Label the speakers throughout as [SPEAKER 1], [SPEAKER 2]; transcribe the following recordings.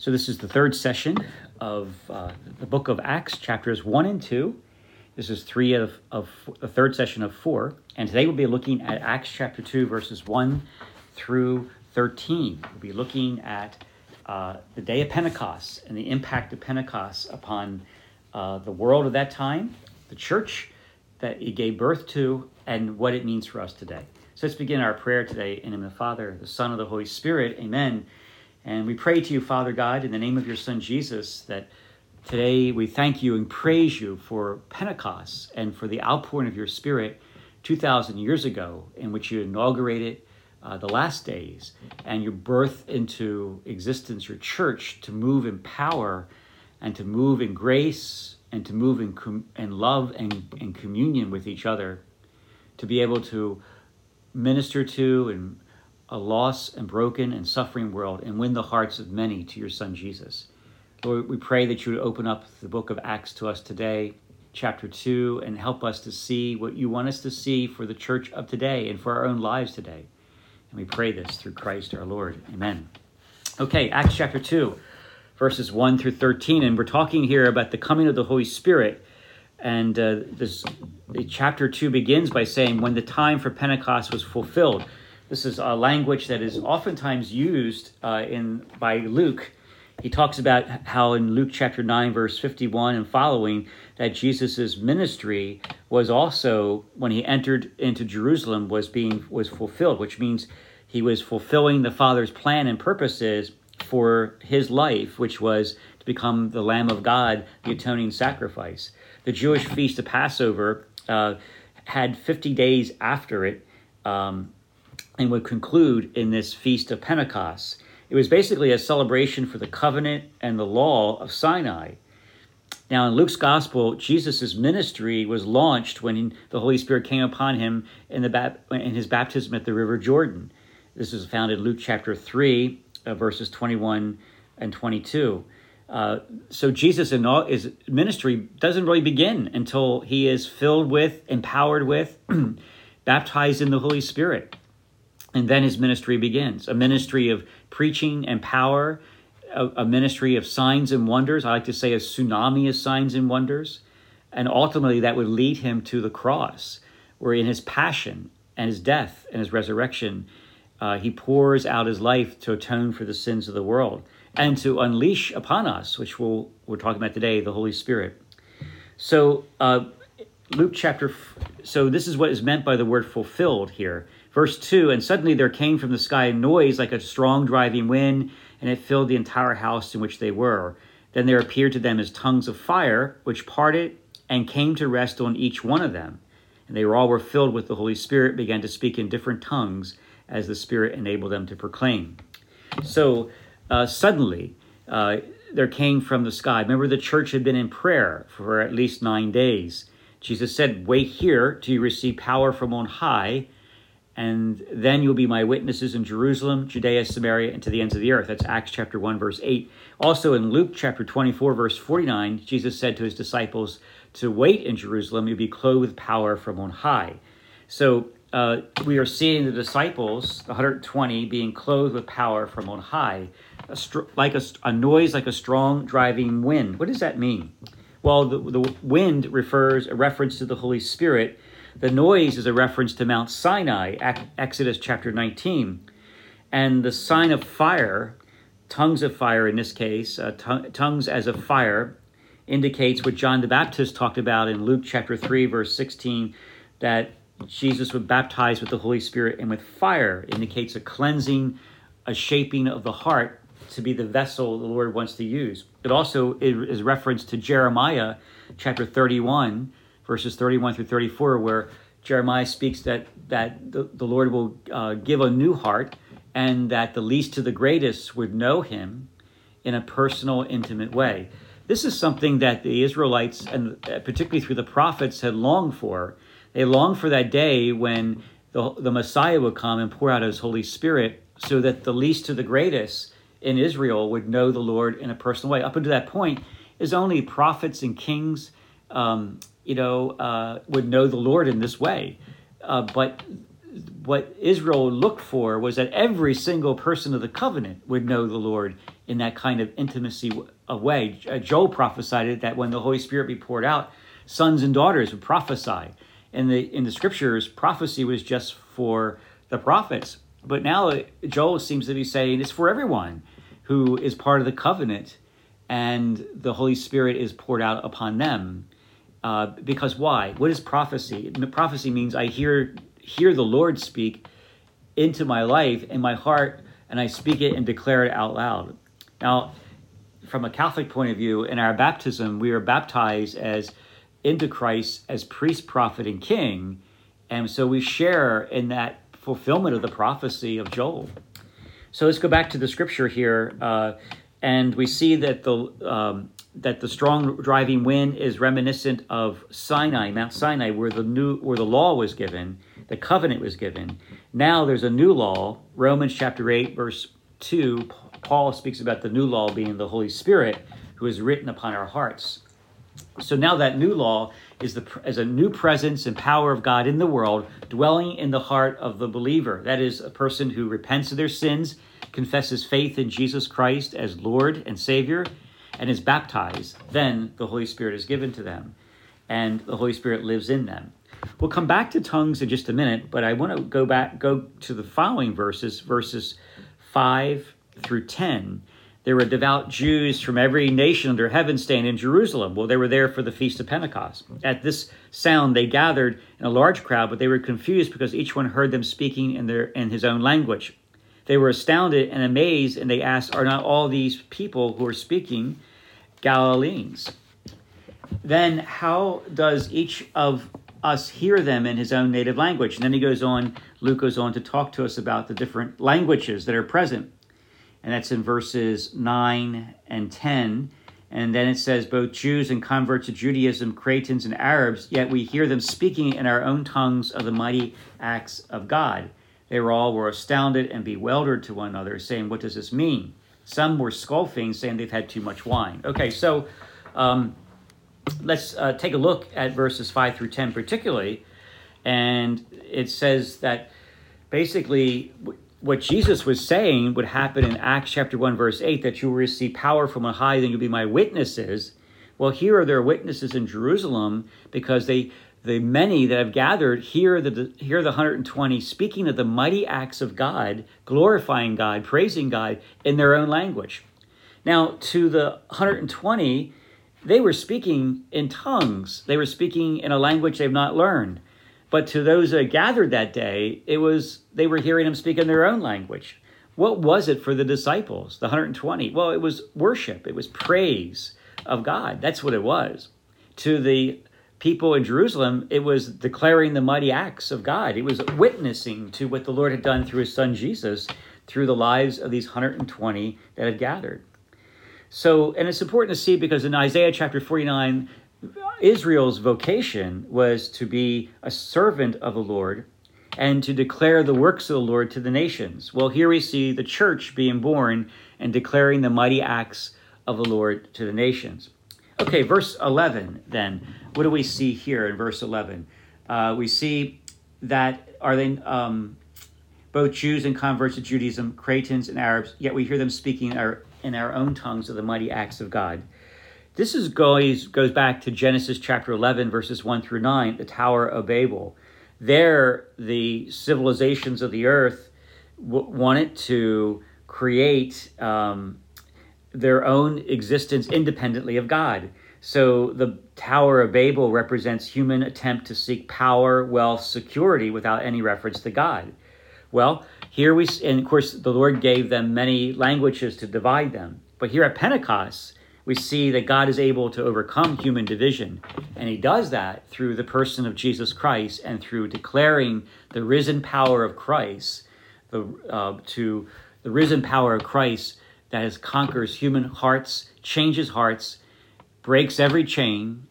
[SPEAKER 1] So, this is the third session of uh, the book of Acts, chapters 1 and 2. This is three of, of the third session of four. And today we'll be looking at Acts chapter 2, verses 1 through 13. We'll be looking at uh, the day of Pentecost and the impact of Pentecost upon uh, the world of that time, the church that it gave birth to, and what it means for us today. So let's begin our prayer today in the name of the Father, the Son, of the Holy Spirit. Amen. And we pray to you, Father God, in the name of your Son Jesus, that today we thank you and praise you for Pentecost and for the outpouring of your Spirit 2,000 years ago, in which you inaugurated uh, the last days and your birth into existence, your church, to move in power and to move in grace and to move in, com- in love and, and communion with each other, to be able to minister to and a lost and broken and suffering world and win the hearts of many to your Son Jesus. Lord, we pray that you would open up the book of Acts to us today, chapter 2, and help us to see what you want us to see for the church of today and for our own lives today. And we pray this through Christ our Lord. Amen. Okay, Acts chapter 2, verses 1 through 13. And we're talking here about the coming of the Holy Spirit. And uh, this chapter 2 begins by saying, When the time for Pentecost was fulfilled. This is a language that is oftentimes used uh, in by Luke. He talks about how in Luke chapter 9, verse 51 and following, that Jesus' ministry was also, when he entered into Jerusalem, was being was fulfilled, which means he was fulfilling the Father's plan and purposes for his life, which was to become the Lamb of God, the atoning sacrifice. The Jewish feast of Passover uh, had 50 days after it. Um, and would conclude in this feast of Pentecost. It was basically a celebration for the covenant and the law of Sinai. Now, in Luke's gospel, Jesus' ministry was launched when the Holy Spirit came upon him in, the, in his baptism at the River Jordan. This is found in Luke chapter 3, uh, verses 21 and 22. Uh, so Jesus' his ministry doesn't really begin until he is filled with, empowered with, baptized in the Holy Spirit. And then his ministry begins a ministry of preaching and power, a, a, ministry of signs and wonders. I like to say a tsunami of signs and wonders. And ultimately, that would lead him to the cross, where in his passion and his death and his resurrection, uh, he pours out his life to atone for the sins of the world and to unleash upon us, which we'll, we're talking about today, the Holy Spirit. So, uh, Luke chapter, so this is what is meant by the word fulfilled here. Verse 2 And suddenly there came from the sky a noise like a strong driving wind, and it filled the entire house in which they were. Then there appeared to them as tongues of fire, which parted and came to rest on each one of them. And they were all were filled with the Holy Spirit, began to speak in different tongues as the Spirit enabled them to proclaim. So uh, suddenly, uh, there came from the sky. Remember, the church had been in prayer for at least nine days. Jesus said, Wait here till you receive power from on high and then you'll be my witnesses in Jerusalem, Judea, Samaria, and to the ends of the earth. That's Acts chapter 1, verse 8. Also in Luke chapter 24, verse 49, Jesus said to his disciples to wait in Jerusalem, you'll be clothed with power from on high. So uh, we are seeing the disciples, 120, being clothed with power from on high, a str- like a, a, noise like a strong driving wind. What does that mean? Well, the, the wind refers a reference to the Holy Spirit the noise is a reference to Mount Sinai, Exodus chapter 19. And the sign of fire, tongues of fire in this case, uh, tongues as of fire, indicates what John the Baptist talked about in Luke chapter 3, verse 16, that Jesus would baptize with the Holy Spirit and with fire, indicates a cleansing, a shaping of the heart to be the vessel the Lord wants to use. It also is reference to Jeremiah chapter 31, verses 31 through 34, where Jeremiah speaks that, that the, the Lord will uh, give a new heart and that the least to the greatest would know him in a personal, intimate way. This is something that the Israelites, and uh, particularly through the prophets, had longed for. They longed for that day when the, the Messiah would come and pour out his Holy Spirit so that the least to the greatest in Israel would know the Lord in a personal way. Up until that point, is only prophets and kings um, you know, uh, would know the Lord in this way. Uh, but what Israel looked for was that every single person of the covenant would know the Lord in that kind of intimacy of way. Uh, Joel prophesied it that when the Holy Spirit be poured out, sons and daughters would prophesy. In the in the scriptures, prophecy was just for the prophets, but now Joel seems to be saying it's for everyone who is part of the covenant, and the Holy Spirit is poured out upon them. Uh, because why? What is prophecy? Prophecy means I hear hear the Lord speak into my life in my heart, and I speak it and declare it out loud. Now, from a Catholic point of view, in our baptism, we are baptized as into Christ as priest, prophet, and king, and so we share in that fulfillment of the prophecy of Joel. So let's go back to the scripture here, uh, and we see that the um, that the strong driving wind is reminiscent of Sinai, Mount Sinai, where the new where the law was given, the covenant was given. Now there's a new law. Romans chapter eight, verse two. Paul speaks about the new law being the Holy Spirit, who is written upon our hearts. So now that new law is the as a new presence and power of God in the world, dwelling in the heart of the believer. That is a person who repents of their sins, confesses faith in Jesus Christ as Lord and Savior, and is baptized, then the Holy Spirit is given to them, and the Holy Spirit lives in them. We'll come back to tongues in just a minute, but I want to go back go to the following verses, verses 5 through 10. There were devout Jews from every nation under heaven staying in Jerusalem. Well, they were there for the Feast of Pentecost. At this sound, they gathered in a large crowd, but they were confused because each one heard them speaking in, their, in his own language. They were astounded and amazed, and they asked, Are not all these people who are speaking Galileans. Then how does each of us hear them in his own native language? And then he goes on, Luke goes on to talk to us about the different languages that are present. And that's in verses 9 and 10. And then it says, both Jews and converts to Judaism, Cretans and Arabs, yet we hear them speaking in our own tongues of the mighty acts of God. They were all were astounded and bewildered to one another, saying, What does this mean? Some were scoffing, saying they've had too much wine. Okay, so um, let's uh, take a look at verses 5 through 10 particularly. And it says that basically what Jesus was saying would happen in Acts chapter 1, verse 8, that you will receive power from on high, then you'll be my witnesses. Well, here are their witnesses in Jerusalem because they the many that have gathered hear the hear the 120 speaking of the mighty acts of God, glorifying God, praising God in their own language. Now, to the 120, they were speaking in tongues. They were speaking in a language they've not learned. But to those that gathered that day, it was they were hearing them speak in their own language. What was it for the disciples, the 120? Well, it was worship. It was praise of God. That's what it was. To the people in Jerusalem, it was declaring the mighty acts of God. It was witnessing to what the Lord had done through his son Jesus through the lives of these 120 that had gathered. So, and it's important to see because in Isaiah chapter 49, Israel's vocation was to be a servant of the Lord and to declare the works of the Lord to the nations. Well, here we see the church being born and declaring the mighty acts of the Lord to the nations. Okay, verse 11 then. What do we see here in verse 11? Uh, we see that are they um, both Jews and converts to Judaism, Cretans and Arabs, yet we hear them speaking in our, in our own tongues of the mighty acts of God. This is goes, goes back to Genesis chapter 11, verses 1 through 9, the Tower of Babel. There, the civilizations of the earth w- wanted to create um, their own existence independently of God. So the Tower of Babel represents human attempt to seek power, wealth, security without any reference to God. Well, here we, and of course, the Lord gave them many languages to divide them. But here at Pentecost, we see that God is able to overcome human division. And he does that through the person of Jesus Christ and through declaring the risen power of Christ, the, uh, to the risen power of Christ that has conquers human hearts, changes hearts, breaks every chain,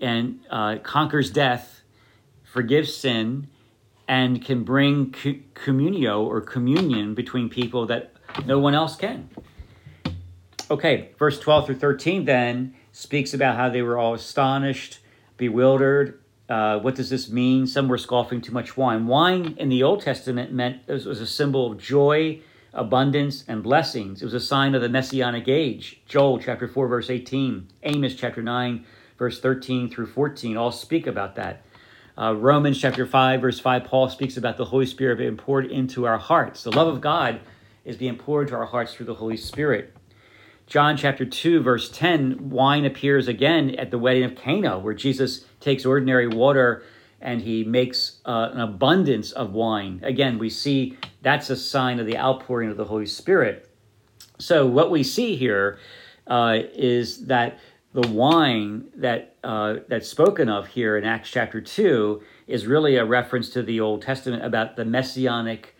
[SPEAKER 1] and uh, conquers death, forgives sin, and can bring communio or communion between people that no one else can. Okay, verse 12 through 13 then speaks about how they were all astonished, bewildered, Uh, what does this mean? Some were scoffing too much wine. Wine in the Old Testament meant it was a symbol of joy, abundance, and blessings. It was a sign of the messianic age. Joel chapter 4, verse 18, Amos chapter 9, verse 13 through 14 all speak about that. Uh, Romans chapter 5, verse 5, Paul speaks about the Holy Spirit being poured into our hearts. The love of God is being poured into our hearts through the Holy Spirit. John chapter 2, verse 10, wine appears again at the wedding of Cana, where Jesus takes ordinary water and he makes uh, an abundance of wine. Again, we see that's a sign of the outpouring of the Holy Spirit. So, what we see here uh, is that the wine that uh, that's spoken of here in Acts chapter 2 is really a reference to the Old Testament about the messianic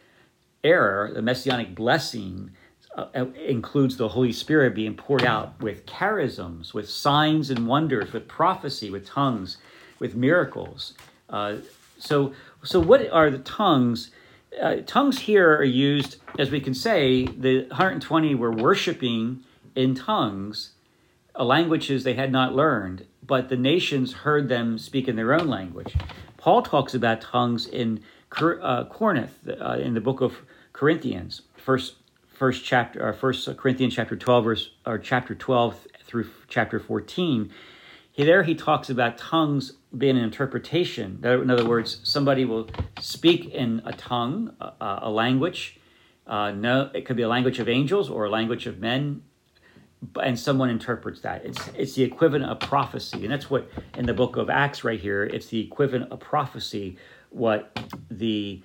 [SPEAKER 1] era, the messianic blessing uh, uh, includes the Holy Spirit being poured out with charisms, with signs and wonders, with prophecy, with tongues, with miracles. Uh, so, so what are the tongues? Uh, tongues here are used, as we can say, the 120 were worshiping in tongues, uh, languages they had not learned, but the nations heard them speak in their own language. Paul talks about tongues in uh, Corinth, in the book of Corinthians, first first chapter, or First Corinthians chapter twelve, verse or chapter twelve through chapter fourteen. He, there he talks about tongues being an interpretation. In other words, somebody will speak in a tongue, a, a language. Uh, no, it could be a language of angels or a language of men, and someone interprets that. It's it's the equivalent of prophecy, and that's what in the book of Acts right here. It's the equivalent of prophecy. What the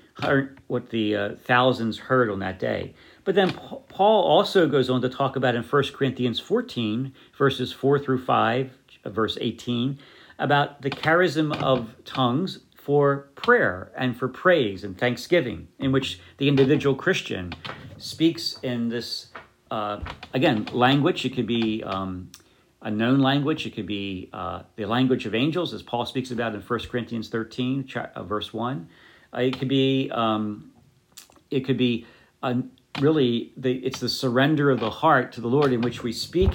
[SPEAKER 1] what the uh, thousands heard on that day. But then Paul also goes on to talk about in 1 Corinthians 14, verses 4 through 5, uh, verse 18, about the charism of tongues for prayer and for praise and thanksgiving, in which the individual Christian speaks in this, uh, again, language. It could be um, a known language, it could be uh, the language of angels, as Paul speaks about in 1 Corinthians 13, uh, verse 1. Uh, it could be. Um, it could be a, really the, it's the surrender of the heart to the Lord in which we speak,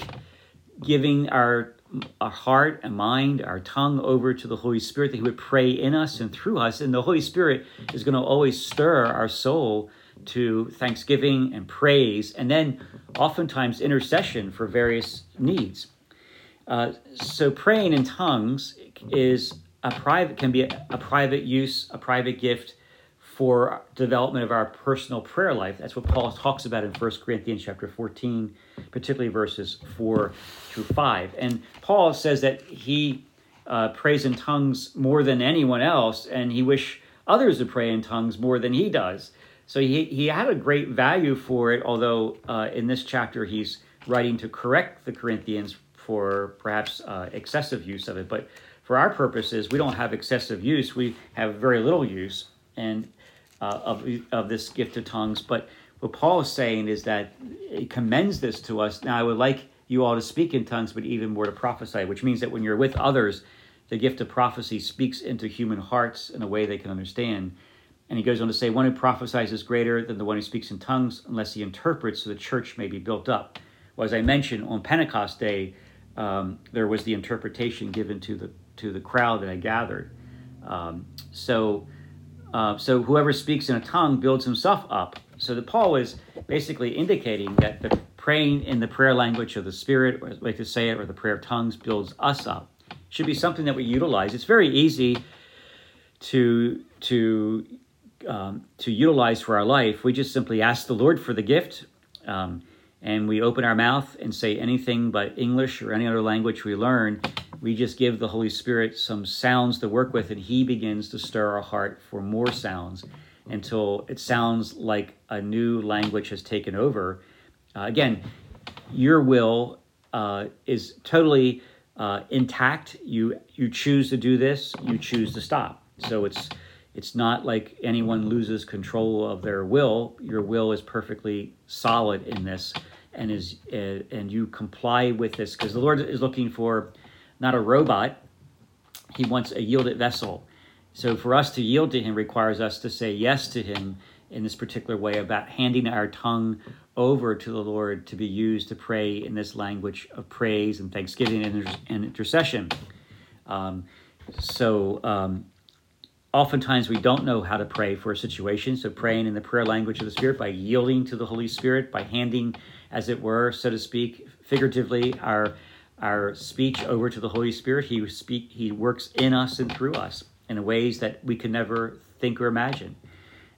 [SPEAKER 1] giving our our heart and mind, our tongue over to the Holy Spirit that He would pray in us and through us. And the Holy Spirit is going to always stir our soul to thanksgiving and praise, and then oftentimes intercession for various needs. Uh, so praying in tongues is a private can be a, a private use, a private gift for development of our personal prayer life. That's what Paul talks about in 1 Corinthians chapter 14, particularly verses 4 through 5. And Paul says that he uh, prays in tongues more than anyone else, and he wish others to pray in tongues more than he does. So he, he had a great value for it, although uh, in this chapter he's writing to correct the Corinthians for perhaps uh, excessive use of it. But for our purposes, we don't have excessive use, we have very little use. And uh, of, of this gift of tongues. But what Paul is saying is that he commends this to us. Now, I would like you all to speak in tongues, but even more to prophesy, which means that when you're with others, the gift of prophecy speaks into human hearts in a way they can understand. And he goes on to say, One who prophesies is greater than the one who speaks in tongues unless he interprets so the church may be built up. Well, as I mentioned, on Pentecost Day, um, there was the interpretation given to the to the crowd that I gathered. Um, so uh, so whoever speaks in a tongue builds himself up. So that Paul is basically indicating that the praying in the prayer language of the Spirit, or like to say it, or the prayer of tongues builds us up. Should be something that we utilize. It's very easy to to um, to utilize for our life. We just simply ask the Lord for the gift. Um, and we open our mouth and say anything but English or any other language we learn, we just give the Holy Spirit some sounds to work with, and He begins to stir our heart for more sounds until it sounds like a new language has taken over. Uh, again, your will uh, is totally uh, intact. You you choose to do this. You choose to stop. So it's it's not like anyone loses control of their will. Your will is perfectly solid in this, and is uh, and you comply with this because the Lord is looking for not a robot. He wants a yielded vessel. So for us to yield to him requires us to say yes to him in this particular way about handing our tongue over to the Lord to be used to pray in this language of praise and thanksgiving and, intercession. Um, so um, oftentimes we don't know how to pray for a situation. So praying in the prayer language of the Spirit by yielding to the Holy Spirit, by handing, as it were, so to speak, figuratively, our our speech over to the Holy Spirit. He speak He works in us and through us in ways that we can never think or imagine.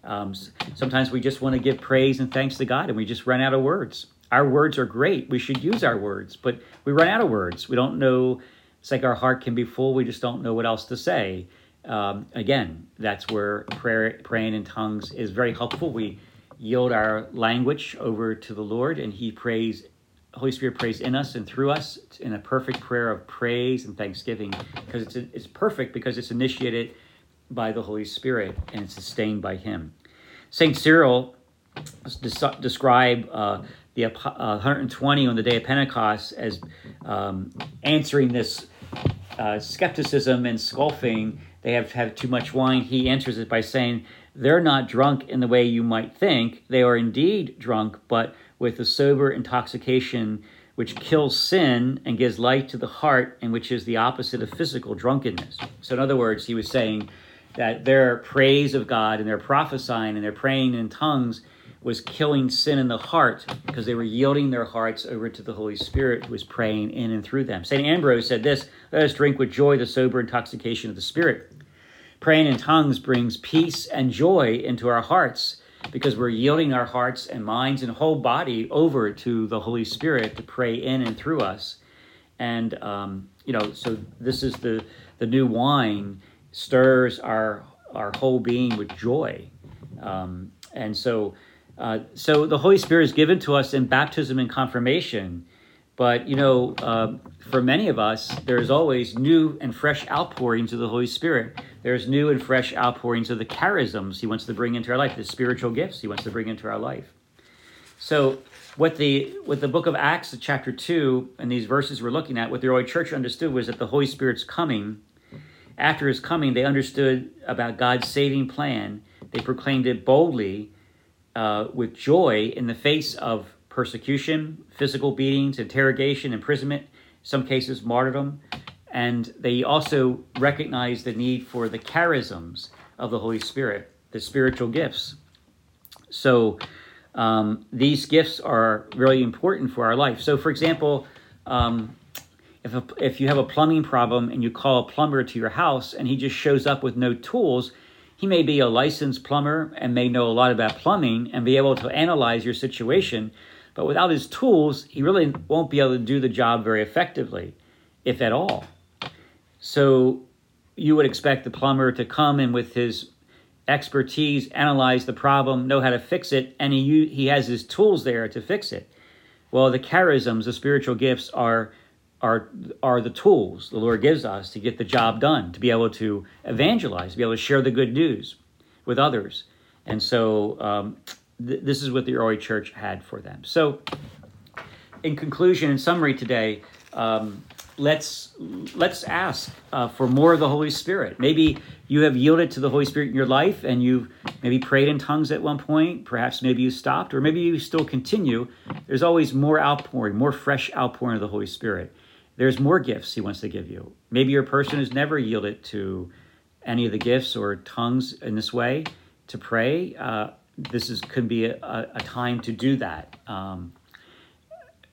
[SPEAKER 1] Um, sometimes we just want to give praise and thanks to God, and we just run out of words. Our words are great. We should use our words, but we run out of words. We don't know. It's like our heart can be full. We just don't know what else to say. Um, again, that's where prayer, praying in tongues is very helpful. We yield our language over to the Lord, and He prays. Holy Spirit prays in us and through us in a perfect prayer of praise and thanksgiving because it's it's perfect because it's initiated by the Holy Spirit and it's sustained by Him. Saint Cyril des- describe uh, the uh, 120 on the day of Pentecost as um, answering this uh, skepticism and scoffing. They have had too much wine. He answers it by saying, They're not drunk in the way you might think. They are indeed drunk, but with a sober intoxication which kills sin and gives light to the heart, and which is the opposite of physical drunkenness. So, in other words, he was saying that their praise of God and their prophesying and their praying in tongues was killing sin in the heart because they were yielding their hearts over to the Holy Spirit who was praying in and through them. St. Ambrose said this Let us drink with joy the sober intoxication of the Spirit. Praying in tongues brings peace and joy into our hearts because we're yielding our hearts and minds and whole body over to the Holy Spirit to pray in and through us. And, um, you know, so this is the, the new wine stirs our our whole being with joy. Um, and so, uh, so the Holy Spirit is given to us in baptism and confirmation. But you know, uh, for many of us, there's always new and fresh outpourings of the Holy Spirit. There's new and fresh outpourings of the charisms He wants to bring into our life, the spiritual gifts He wants to bring into our life. So, what the what the book of Acts, chapter two, and these verses we're looking at, what the early church understood was that the Holy Spirit's coming after his coming, they understood about God's saving plan. They proclaimed it boldly uh, with joy in the face of persecution, physical beatings, interrogation, imprisonment, some cases martyrdom. And they also recognize the need for the charisms of the Holy Spirit, the spiritual gifts. So um, these gifts are really important for our life. So, for example, um, if, a, if you have a plumbing problem and you call a plumber to your house and he just shows up with no tools, he may be a licensed plumber and may know a lot about plumbing and be able to analyze your situation. But without his tools, he really won't be able to do the job very effectively, if at all. So you would expect the plumber to come in with his expertise, analyze the problem, know how to fix it, and he, he has his tools there to fix it. Well, the charisms, the spiritual gifts, are are are the tools the Lord gives us to get the job done, to be able to evangelize, to be able to share the good news with others. And so um, th- this is what the early church had for them. So, in conclusion, in summary today, um, let's let's ask uh, for more of the Holy Spirit. Maybe you have yielded to the Holy Spirit in your life, and you've maybe prayed in tongues at one point. Perhaps maybe you stopped, or maybe you still continue. There's always more outpouring, more fresh outpouring of the Holy Spirit there's more gifts he wants to give you. Maybe you're a person who's never yielded to any of the gifts or tongues in this way to pray. Uh, this is could be a, a, time to do that. Um,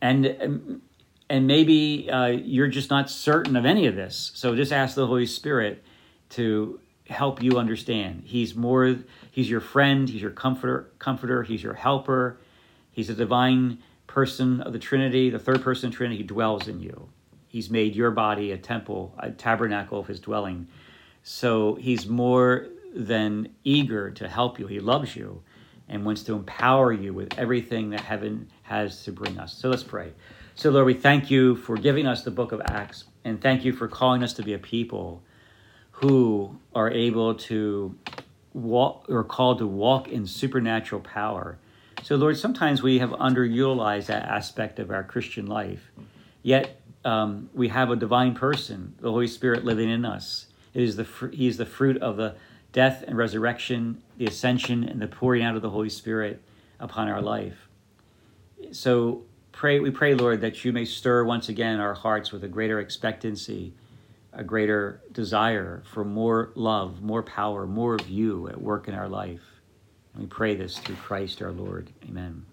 [SPEAKER 1] and and maybe uh, you're just not certain of any of this. So just ask the Holy Spirit to help you understand. He's more. He's your friend. He's your comforter. Comforter. He's your helper. He's a divine person of the Trinity, the third person of the Trinity. He dwells in you. He's made your body a temple, a tabernacle of his dwelling. So he's more than eager to help you. He loves you and wants to empower you with everything that heaven has to bring us. So let's pray. So, Lord, we thank you for giving us the book of Acts and thank you for calling us to be a people who are able to walk or called to walk in supernatural power. So, Lord, sometimes we have underutilized that aspect of our Christian life. Yet um, we have a divine person, the Holy Spirit living in us. It is the fr- he is the fruit of the death and resurrection, the ascension, and the pouring out of the Holy Spirit upon our life. So pray, we pray, Lord, that you may stir once again our hearts with a greater expectancy a greater desire for more love, more power, more of you at work in our life. And we pray this through Christ our Lord. Amen.